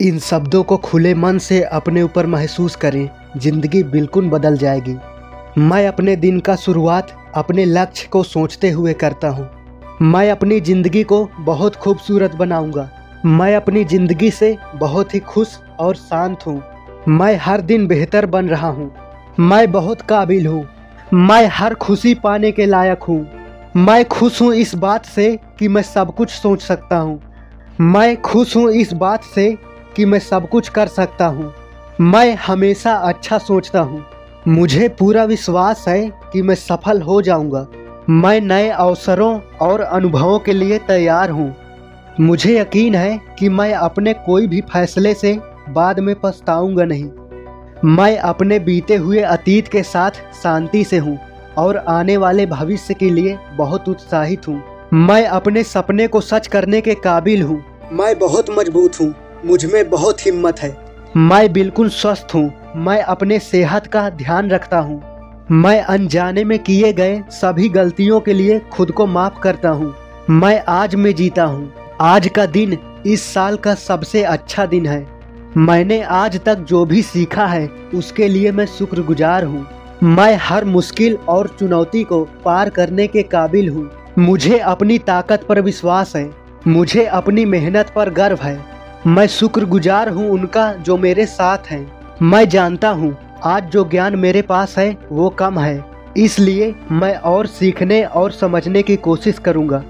इन शब्दों को खुले मन से अपने ऊपर महसूस करें, ज़िंदगी बिल्कुल बदल जाएगी। मैं अपने दिन का शुरुआत अपने लक्ष्य को सोचते हुए करता हूँ। मैं अपनी ज़िंदगी को बहुत खूबसूरत बनाऊँगा। मैं अपनी ज़िंदगी से बहुत ही खुश और शांत हूँ। मैं हर दिन बेहतर बन रहा हूँ। मैं बहुत काबिल हूँ। मैं हर खुशी पाने के लायक हूँ। मैं खुश हूँ इस बात से कि मैं सब कुछ सोच सकता हूँ। मैं खुश हूँ इस बात से कि मैं सब कुछ कर सकता हूँ। मैं हमेशा अच्छा सोचता हूँ। मुझे पूरा विश्वास है कि मैं सफल हो जाऊँगा। मैं नए अवसरों और अनुभवों के लिए तैयार हूँ। मुझे यकीन है कि मैं अपने कोई भी फैसले से बाद में पछताऊँगा नहीं। मैं अपने बीते हुए अतीत के साथ शांति से हूँ और आने वाले भविष्य के लिए बहुत उत्साहित हूँ। मैं अपने सपने को सच करने के काबिल हूँ। मैं बहुत मज़बूत हूँ। मुझमें बहुत हिम्मत है। मैं बिल्कुल स्वस्थ हूँ। मैं अपने सेहत का ध्यान रखता हूँ। मैं अनजाने में किए गए सभी गलतियों के लिए खुद को माफ़ करता हूँ। मैं आज में जीता हूँ। आज का दिन इस साल का सबसे अच्छा दिन है। मैंने आज तक जो भी सीखा है, उसके लिए मैं शुक्रगुजार हूँ। मैं हर मुश्किल और चुनौती को पार करने के काबिल हूँ। मुझे अपनी ताकत पर विश्वास है। मुझे अपनी मेहनत पर गर्व है। मैं शुक्रगुजार हूँ उनका जो मेरे साथ हैं। मैं जानता हूँ, आज जो ज्ञान मेरे पास है, वो कम है। इसलिए मैं और सीखने और समझने की कोशिश करूँगा।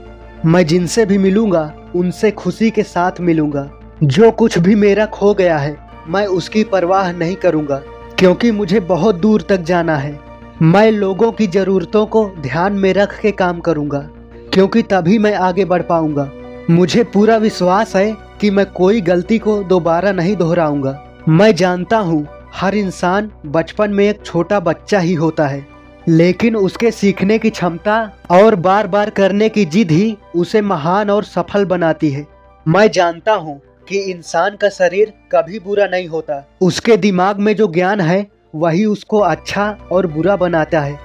मैं जिनसे भी मिलूँगा, उनसे खुशी के साथ मिलूँगा। जो कुछ भी मेरा खो गया है, मैं उसकी परवाह नहीं करूँगा, क्योंकि मुझे बहुत दूर तक जाना है। मैं लोगों की ज़रूरतों को ध्यान में रख के काम करूँगा, क्योंकि तभी मैं आगे बढ़ पाऊँगा। मुझे पूरा विश्वास है कि मैं कोई गलती को दोबारा नहीं दोहराऊँगा। मैं जानता हूँ, हर इंसान बचपन में एक छोटा बच्चा ही होता है। लेकिन उसके सीखने की क्षमता और बार बार करने की जिद ही उसे महान और सफल बनाती है। मैं जानता हूँ कि इंसान का शरीर कभी बुरा नहीं होता। उसके दिमाग में जो ज्ञान है, वही उसको अच्छा और बुरा बनाता है।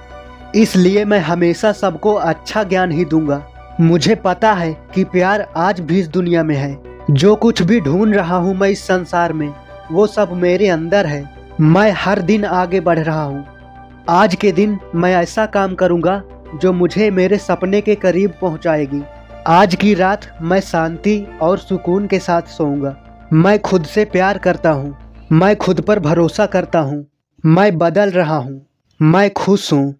इसलिए मैं हमेशा सबको अच्छा ज्ञान ही दूँगा। मुझे पता है कि प्यार आज भी इस दुनिया में है। जो कुछ भी ढूंढ रहा हूँ मैं इस संसार में, वो सब मेरे अंदर है। मैं हर दिन आगे बढ़ रहा हूँ। आज के दिन मैं ऐसा काम करूँगा, जो मुझे मेरे सपने के करीब पहुँचाएगी। आज की रात मैं शांति और सुकून के साथ सोऊँगा। मैं खुद से प्यार करता हूँ। मैं खुद पर भरोसा करता हूँ। मैं बदल रहा हूँ। मैं खुश हूँ।